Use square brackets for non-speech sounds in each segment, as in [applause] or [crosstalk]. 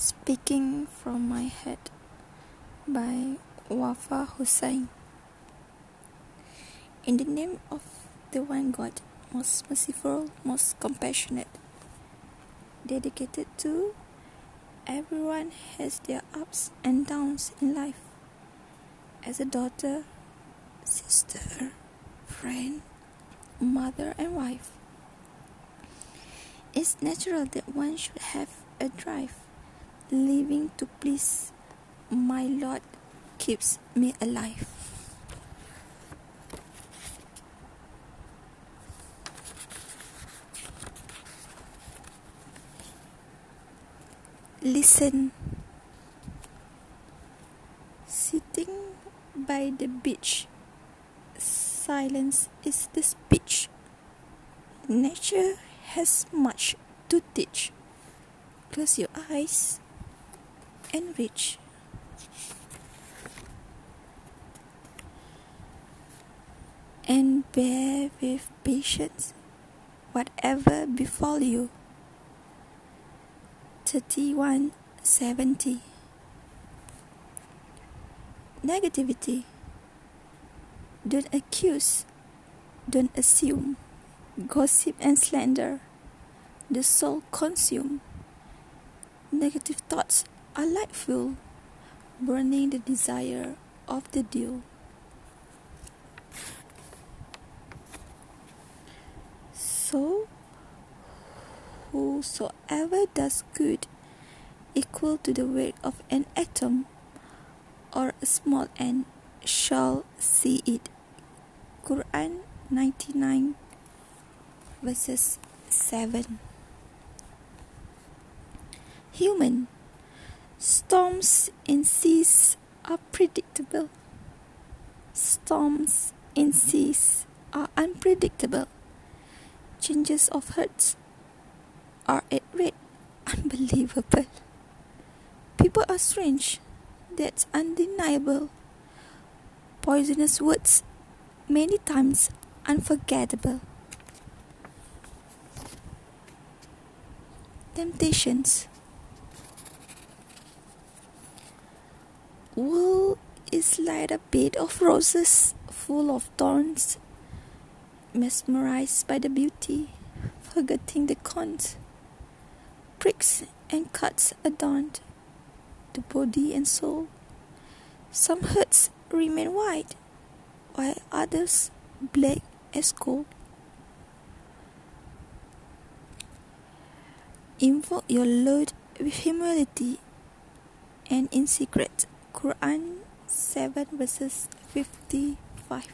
Speaking from My Head by Wafa Hussain. In the name of the one God, most merciful, most compassionate, dedicated to everyone has their ups and downs in life. As a daughter, sister, friend, mother, and wife, it's natural that one should have a drive living to please my Lord keeps me alive. Listen. Sitting by the beach, silence is the speech. Nature has much to teach. Close your eyes and rich. And bear with patience whatever befall you. 3170 Negativity Don't accuse, don't assume, gossip and slander. The soul consume. Negative thoughts are like fuel, burning the desire of the dew. So, whosoever does good equal to the weight of an atom or a small ant shall see it. Quran 99 verses 7 Human Storms in seas are predictable. Storms in seas are unpredictable. Changes of hearts are at rate [laughs] unbelievable. People are strange. That's undeniable. Poisonous words, many times unforgettable. Temptations Wool is like a bed of roses full of thorns, mesmerized by the beauty, forgetting the cons. Pricks and cuts adorned the body and soul. Some hurts remain white, while others black as coal. Invoke your Lord with humility and in secret. Quran 7 verses 55.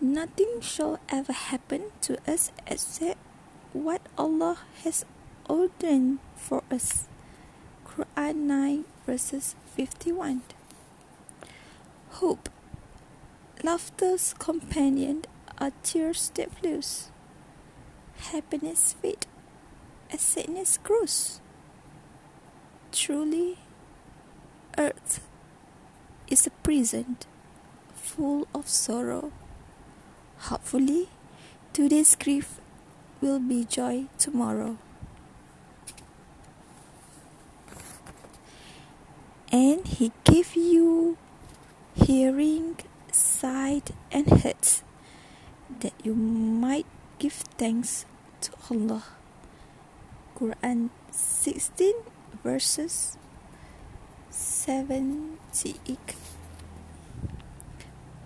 Nothing shall ever happen to us except what Allah has ordained for us. Quran 9 verses 51. Hope. Laughter's companion are tears that flows. Happiness fade as sadness grows. Truly, earth is a prison full of sorrow. Hopefully, today's grief will be joy tomorrow. And he gave you hearing, sight, and heart that you might give thanks to Allah. Quran 16 verses 78.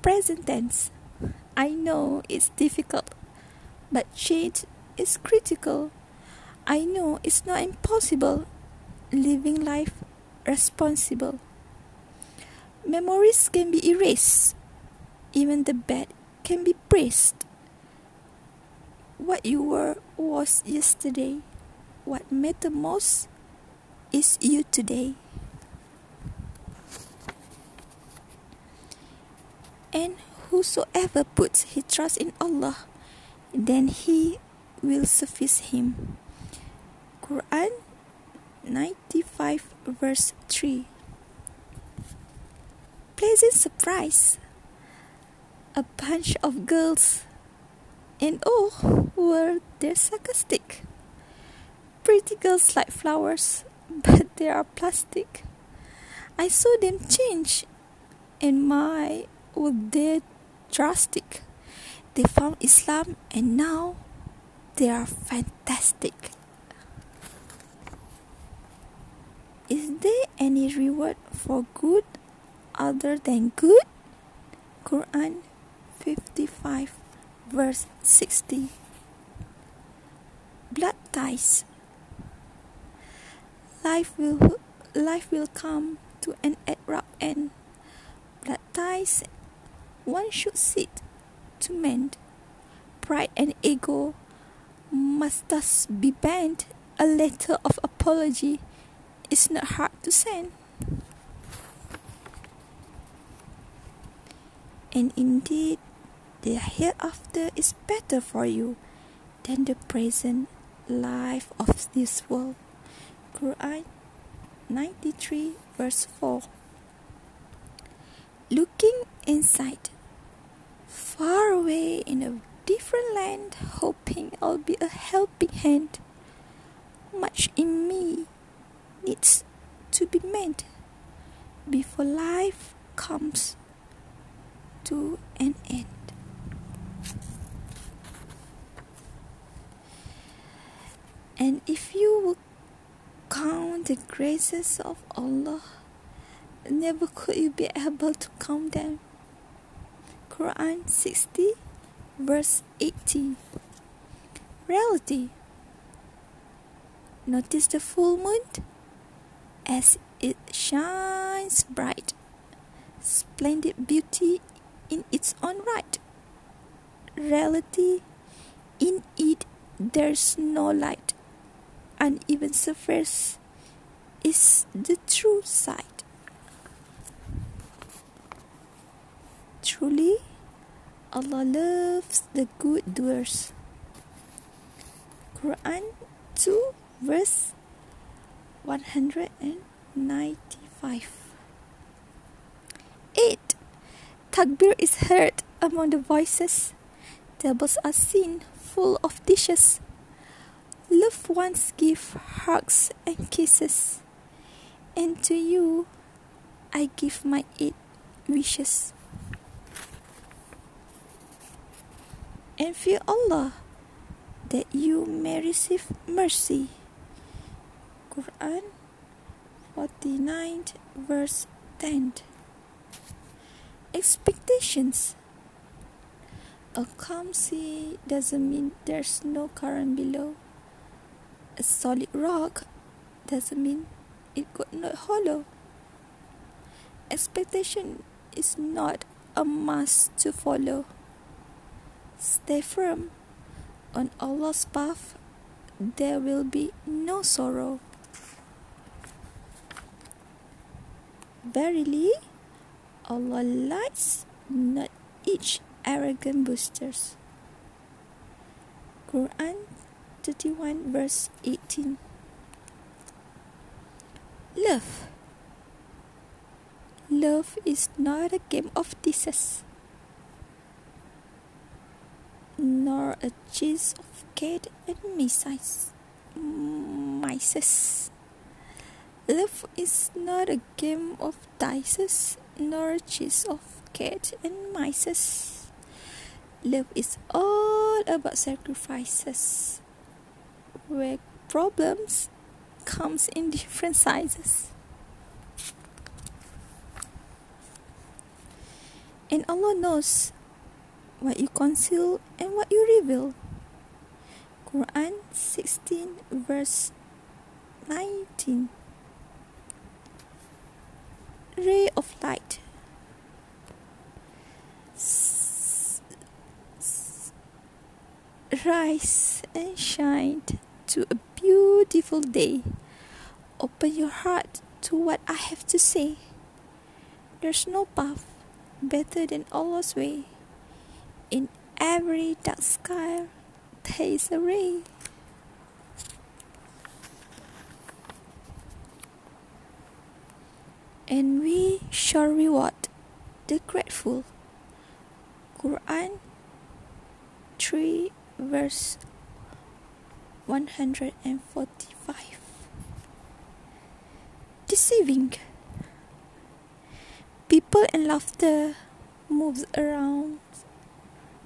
Present tense. I know it's difficult, but change is critical. I know it's not impossible. Living life responsible. Memories can be erased. Even the bad can be praised. What you were was yesterday. What mattered most is you today. And whosoever puts his trust in Allah, then he will suffice him. Quran 95 verse 3 Pleasant surprise. A bunch of girls and oh, were they sarcastic pretty girls like flowers, but they are plastic. I saw them change, and my, were they drastic. They found Islam, and now they are fantastic. Is there any reward for good other than good? Quran 55 verse 60 Blood ties Life will life will come to an abrupt end. Blood ties one should sit to mend. Pride and ego must thus be bent. A letter of apology is not hard to send. And indeed, the hereafter is better for you than the present life of this world. Quran 93 verse 4. Looking inside, far away in a different land, hoping I'll be a helping hand. Much in me needs to be made before life comes to an end. And if you will count the graces of Allah, never could you be able to count them. Quran 60, verse 80. Reality. Notice the full moon as it shines bright. Splendid beauty in its own right. Reality, in it there's no light. Uneven surface is the true sight. Truly, Allah loves the good doers. Quran 2 verse 195 Eid Takbir is heard among the voices. Tables are seen full of dishes. Loved ones give hugs and kisses. And to you, I give my Eid wishes. And fear Allah that you may receive mercy. Quran 49 verse 10 expectations. A calm sea doesn't mean there's no current below. A solid rock doesn't mean it could not hollow. Expectation is not a must to follow. Stay firm on Allah's path, there will be no sorrow. Verily, Allah likes not each arrogant boosters. Quran 31 verse 18 Love Love is not a game of disses nor a chase of cat and mice. Mices. Love is not a game of dice nor a chase of cat and mice. Love is all about sacrifices, where problems comes in different sizes. And Allah knows what you conceal and what you reveal. Quran 16 verse 19 ray of light. Rise and shine to a beautiful day. Open your heart to what I have to say. There's no path better than Allah's way. In every dark sky, there is a ray. and we shall reward the grateful. Quran 3 verse 145 deceiving. People and laughter moves around.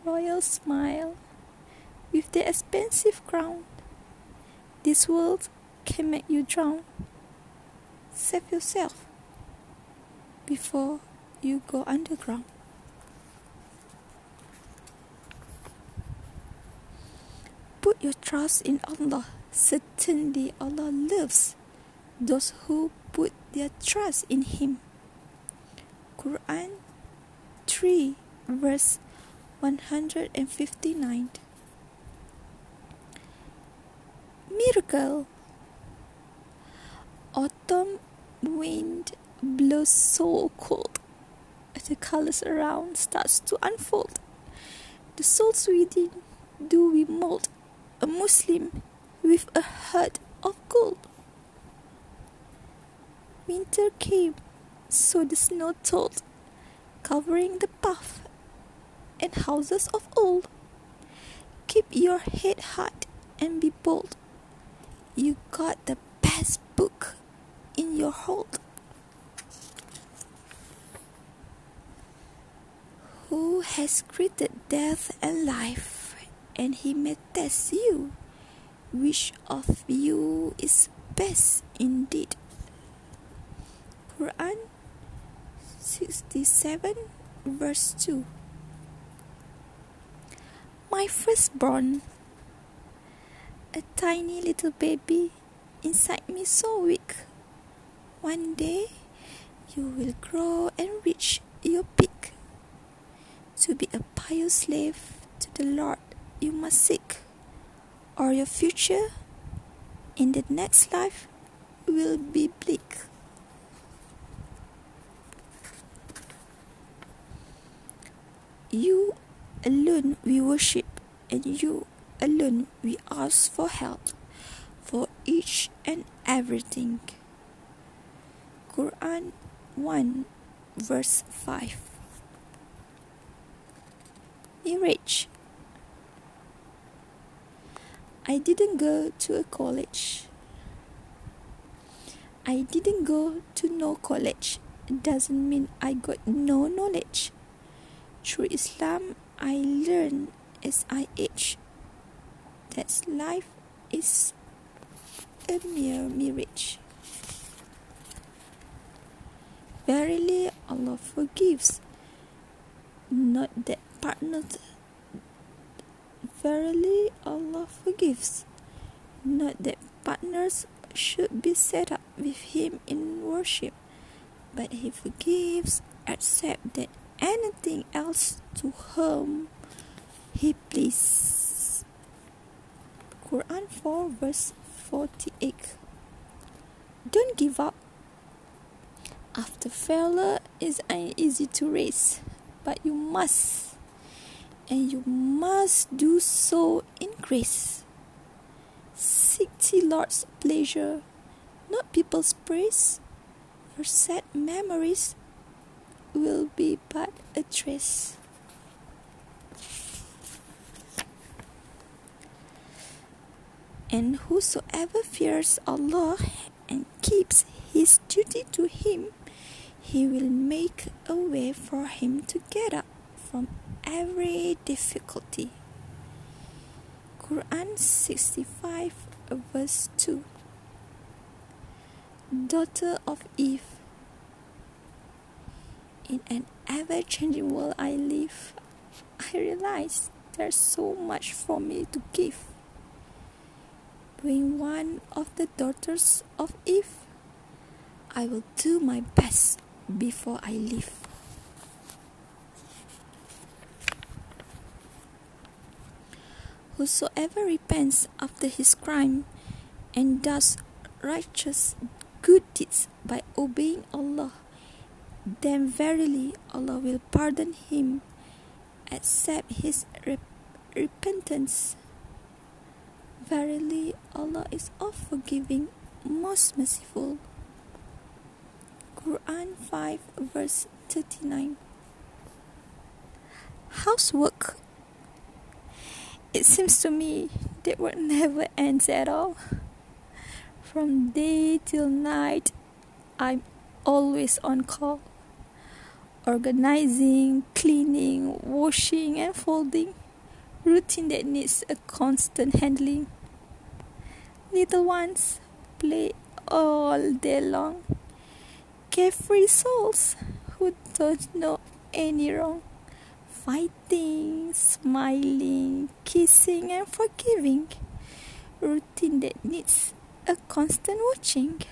Royal smile. With the expensive crown this world can make you drown. Save yourself before you go underground. Put your trust in Allah. Certainly, Allah loves those who put their trust in Him. Quran 3 verse 159 Miracle Autumn wind blows so cold as the colors around starts to unfold the souls within do we mold a Muslim with a heart of gold Winter came so the snow told covering the path and houses of old. Keep your head high and be bold. You got the best book in your hold. Who has created death and life, and he may test you. Which of you is best indeed? Quran 67 verse 2 My firstborn A tiny little baby inside me so weak One day you will grow and reach your peak To be a pious slave to the Lord you must seek Or your future in the next life will be bleak You alone we worship, and you alone we ask for help for each and everything. Quran 1 verse 5 Mirage I didn't go to a college. I didn't go to no college. It doesn't mean I got no knowledge. Through Islam, I learn as I age that life is a mere mirage. Verily, Allah forgives, not that partners. Verily, Allah forgives, not that partners should be set up with Him in worship, but He forgives, except that anything else to whom he pleases. Quran 4 verse 48 Don't give up. After failure is easy to raise, but you must, and you must do so in grace. Seek the Lord's pleasure, not people's praise. Your sad memories will be but a trace. And whosoever fears Allah and keeps his duty to Him, He will make a way for him to get up from every difficulty. Quran 65 verse 2 Daughter of Eve in an ever changing world I live, I realize there's so much for me to give. Being one of the daughters of Eve, I will do my best before I leave. Whosoever repents after his crime and does righteous good deeds by obeying Allah then verily Allah will pardon him, accept his rep- repentance. Verily Allah is all forgiving, most merciful. Quran 5 verse 39 Housework It seems to me that work never ends at all. From day till night I'm always on call. Organizing, cleaning, washing, and folding. Routine that needs a constant handling. Little ones play all day long. Carefree souls who don't know any wrong. Fighting, smiling, kissing, and forgiving. Routine that needs a constant watching.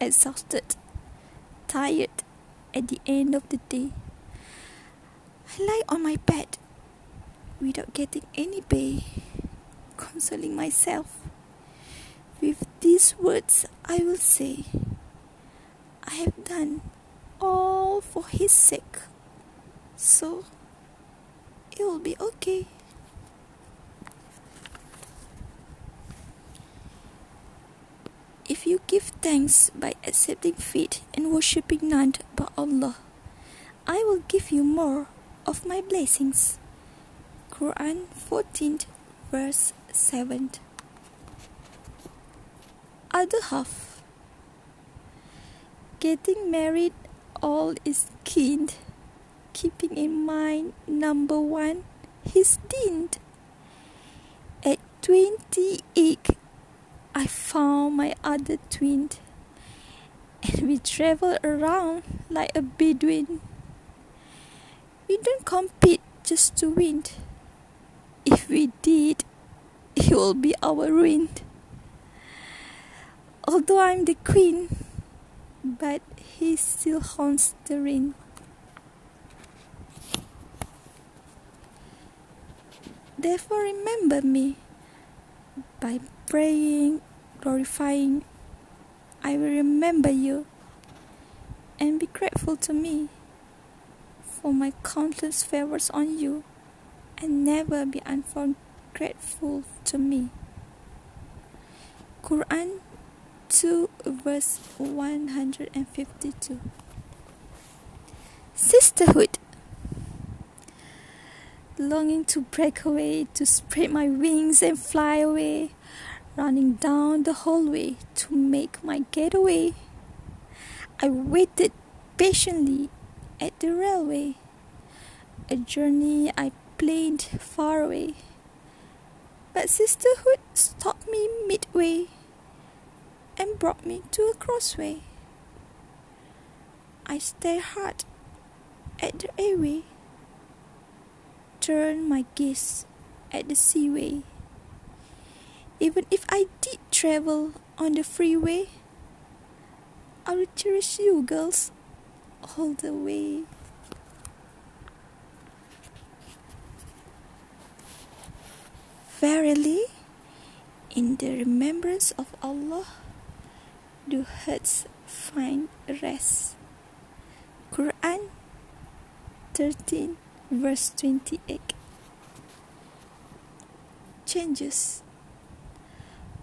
Exhausted, tired at the end of the day. I lie on my bed without getting any pay, consoling myself. With these words, I will say, I have done all for His sake, so it will be okay. If you give thanks by accepting faith and worshipping none but Allah, I will give you more of my blessings. Quran 14 verse 7 Other half Getting married all is keen keeping in mind number one his deen at 28 I found my other twin, and we travel around like a Bedouin. We don't compete just to win. If we did, it will be our ruin. Although I'm the queen, but he still haunts the ring. Therefore, remember me by praying, glorifying, I will remember you and be grateful to me for my countless favors on you and never be ungrateful to me. Quran 2 verse 152 Sisterhood Longing to break away, to spread my wings and fly away running down the hallway to make my getaway. I waited patiently at the railway, a journey I planned far away. But sisterhood stopped me midway and brought me to a crossway. I stared hard at the airway, turned my gaze at the seaway. Even if I did travel on the freeway, I will cherish you girls all the way. Verily, in the remembrance of Allah, do hearts find rest. Quran 13, verse 28. Changes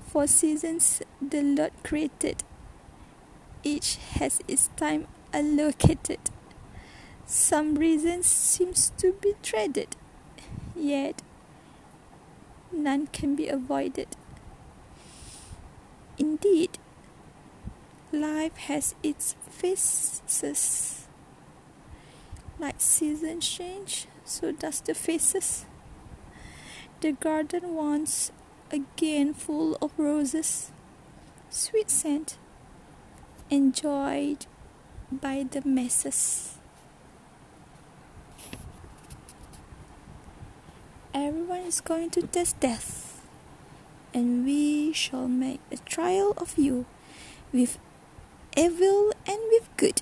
for seasons the Lord created. Each has its time allocated. Some reasons seems to be dreaded, yet none can be avoided. Indeed, life has its phases. Like seasons change, so does the faces. The garden once again full of roses, sweet scent, enjoyed by the masses. Everyone is going to taste death, and we shall make a trial of you with evil and with good,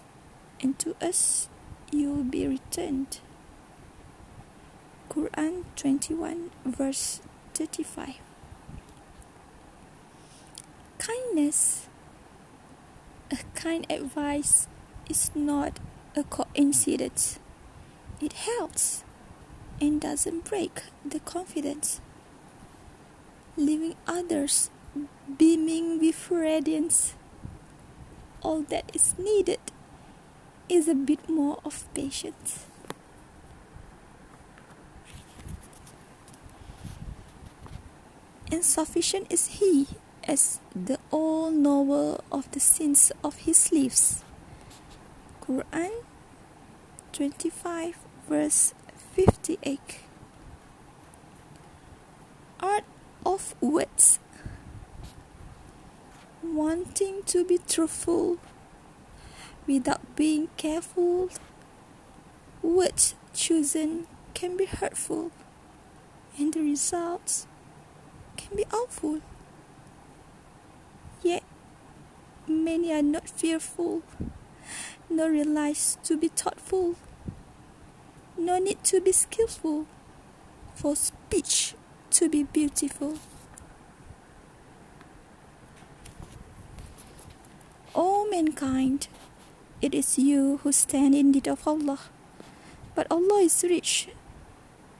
and to us you will be returned. Quran 21, verse 35 kindness. A kind advice is not a coincidence. It helps and doesn't break the confidence. Leaving others beaming with radiance. All that is needed is a bit more of patience. Insufficient is he as the all knower of the sins of his lips. Quran 25 verse 58 Art of words Wanting to be truthful without being careful words chosen can be hurtful and the results can be awful. Yet, many are not fearful, nor realize to be thoughtful, no need to be skillful, for speech to be beautiful. O mankind, it is you who stand in need of Allah, but Allah is rich,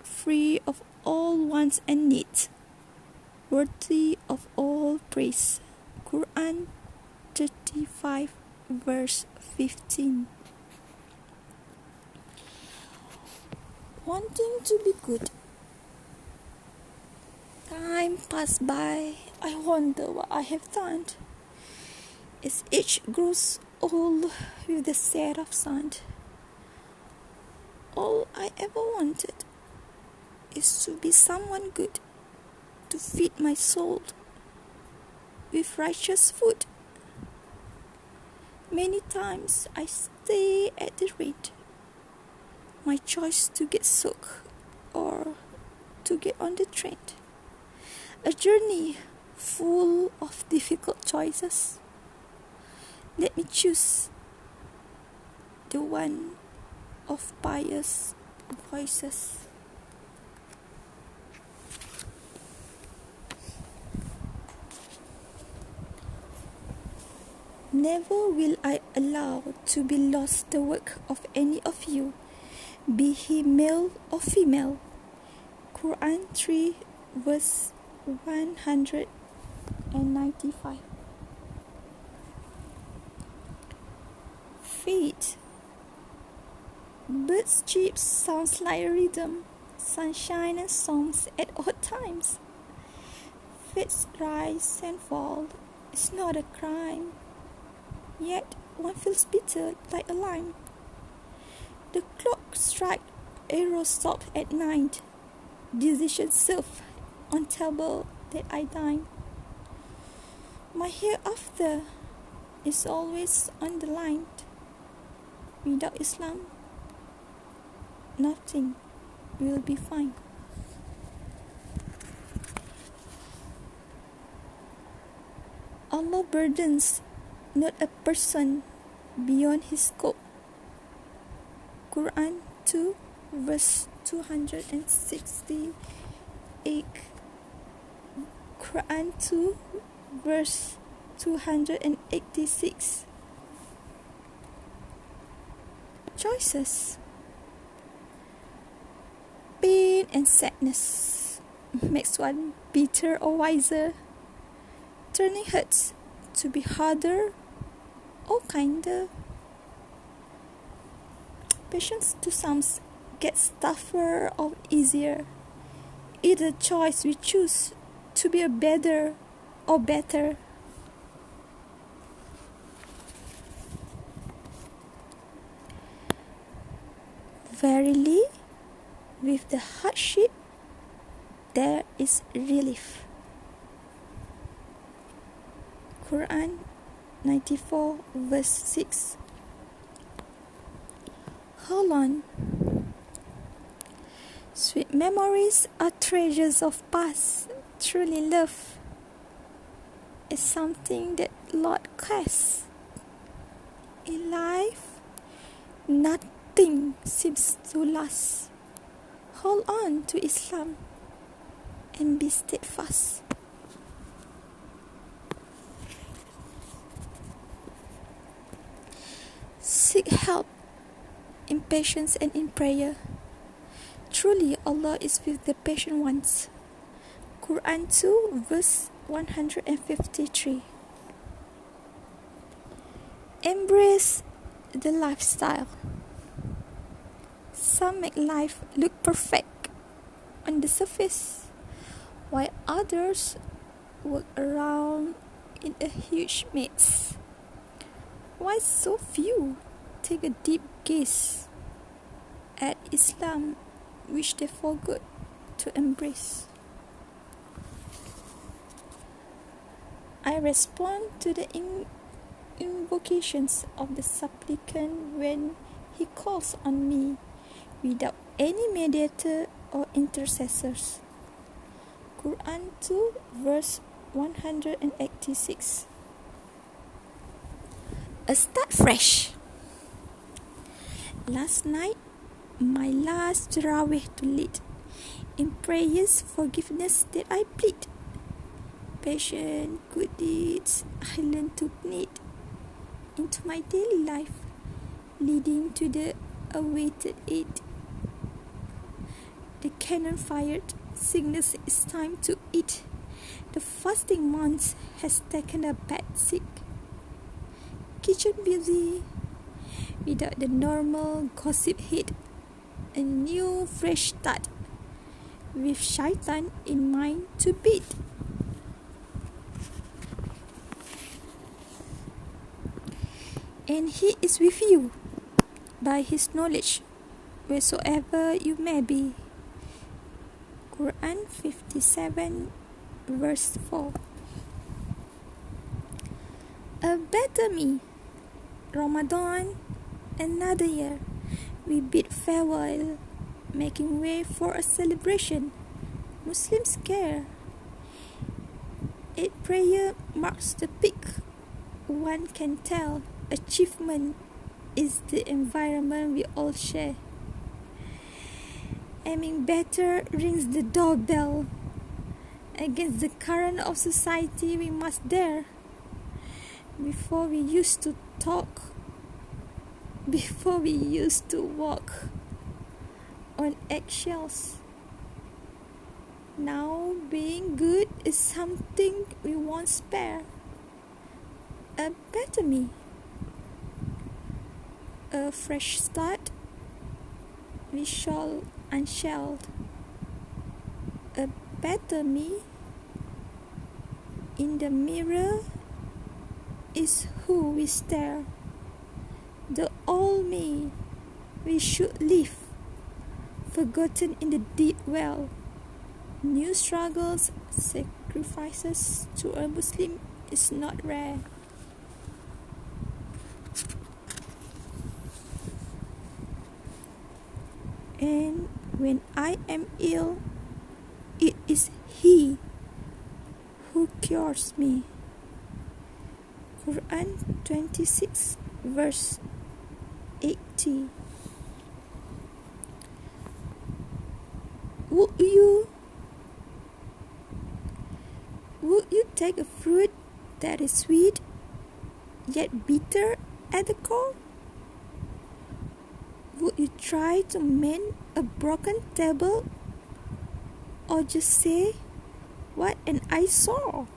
free of all wants and needs worthy of all praise. Quran 35 verse 15. Wanting to be good. Time pass by, I wonder what I have done. As each grows old with the set of sun, all I ever wanted is to be someone good to feed my soul with righteous food. Many times I stay at the rate, my choice to get soaked or to get on the train. A journey full of difficult choices. Let me choose the one of pious voices. Never will I allow to be lost the work of any of you, be he male or female. Quran 3 verse 195. Feet. Birds' chirps sounds like a rhythm, sunshine and songs at odd times. Fits rise and fall, it's not a crime yet one feels bitter like a lime. The clock strike arrow stop at night. Decision serve on table that I dine. My hereafter is always on the line. Without Islam, nothing will be fine. Allah burdens not a person beyond his scope. Quran 2 verse 268 Quran 2 verse 286 Choices Pain and sadness makes one bitter or wiser. Turning hurts to be harder or kinder. Patience to some gets tougher or easier. Either choice we choose to be a better or better. Verily, with the hardship, there is relief. Quran 94 verse 6 Hold on. Sweet memories are treasures of past. Truly love is something that Lord cares. In life, nothing seems to last. Hold on to Islam and be steadfast. Seek help in patience and in prayer. Truly, Allah is with the patient ones. Quran 2, verse 153. Embrace the lifestyle. Some make life look perfect on the surface, while others work around in a huge maze. Why so few take a deep gaze at Islam, which they forgot to embrace? I respond to the in- invocations of the supplicant when he calls on me without any mediator or intercessors. Quran 2 verse 186 a start fresh. Last night, my last Tarawih to lead. In prayers, forgiveness did I plead. Passion, good deeds, I learned to need into my daily life, leading to the awaited aid. The cannon fired, sickness is time to eat. The fasting month has taken a bad seat kitchen busy. Without the normal gossip hit a new fresh start with shaitan in mind to beat. And he is with you by his knowledge. Wheresoever you may be Quran 57 verse 4 a better me Ramadan, another year, we bid farewell, making way for a celebration. Muslims care. Eid prayer marks the peak. One can tell achievement is the environment we all share. Aiming better rings the doorbell. Against the current of society, we must dare. Before we used to talk before we used to walk on eggshells. Now, being good is something we won't spare. A better me, a fresh start, we shall unshelled. A better me in the mirror is who we stare. The old me we should leave, forgotten in the deep well. New struggles, sacrifices to a Muslim is not rare. And when I am ill, it is He who cures me. Quran 26 verse 80 Would you Would you take a fruit that is sweet yet bitter at the core? Would you try to mend a broken table or just say what an eyesore?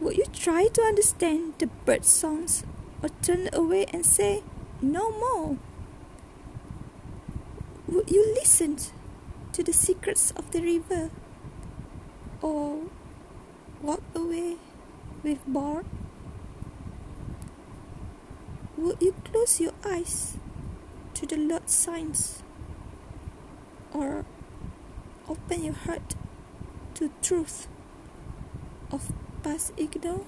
Would you try to understand the bird songs or turn away and say, No more? Would you listen to the secrets of the river or walk away with bored? Would you close your eyes to the Lord's signs or open your heart to truth of past ignorance?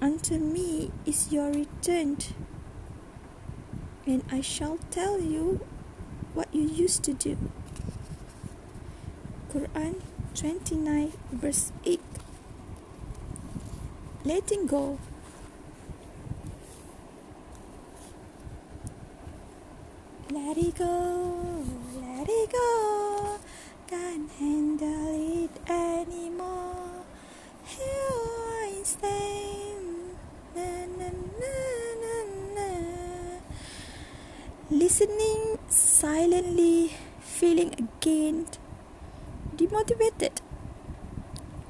Unto me is your return, and I shall tell you what you used to do. Quran 29, verse 8. Letting go. Let it go, let it go can't handle it anymore. Here I stand, na, na, na, listening silently, feeling again demotivated,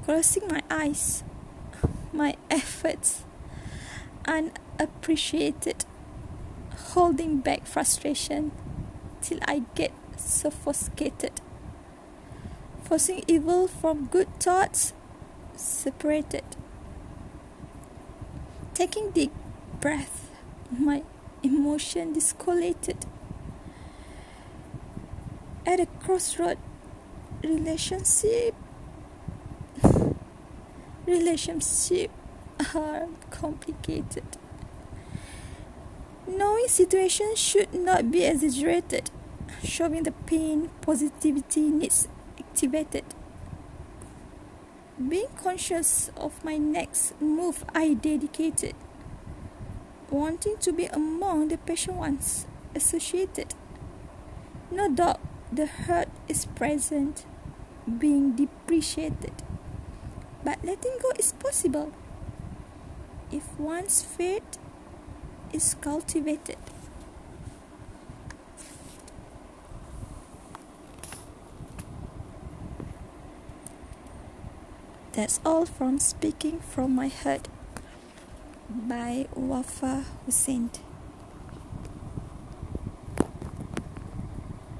closing my eyes, my efforts unappreciated, holding back frustration till I get sophisticated forcing evil from good thoughts, separated. Taking deep breath, my emotion discollated. At a crossroad, relationship relationship are complicated. Knowing situations should not be exaggerated. Showing the pain, positivity needs activated. Being conscious of my next move, I dedicated. Wanting to be among the patient ones associated. No doubt the hurt is present, being depreciated. But letting go is possible if one's faith is cultivated. That's all from Speaking from My Heart by Wafa Hussein.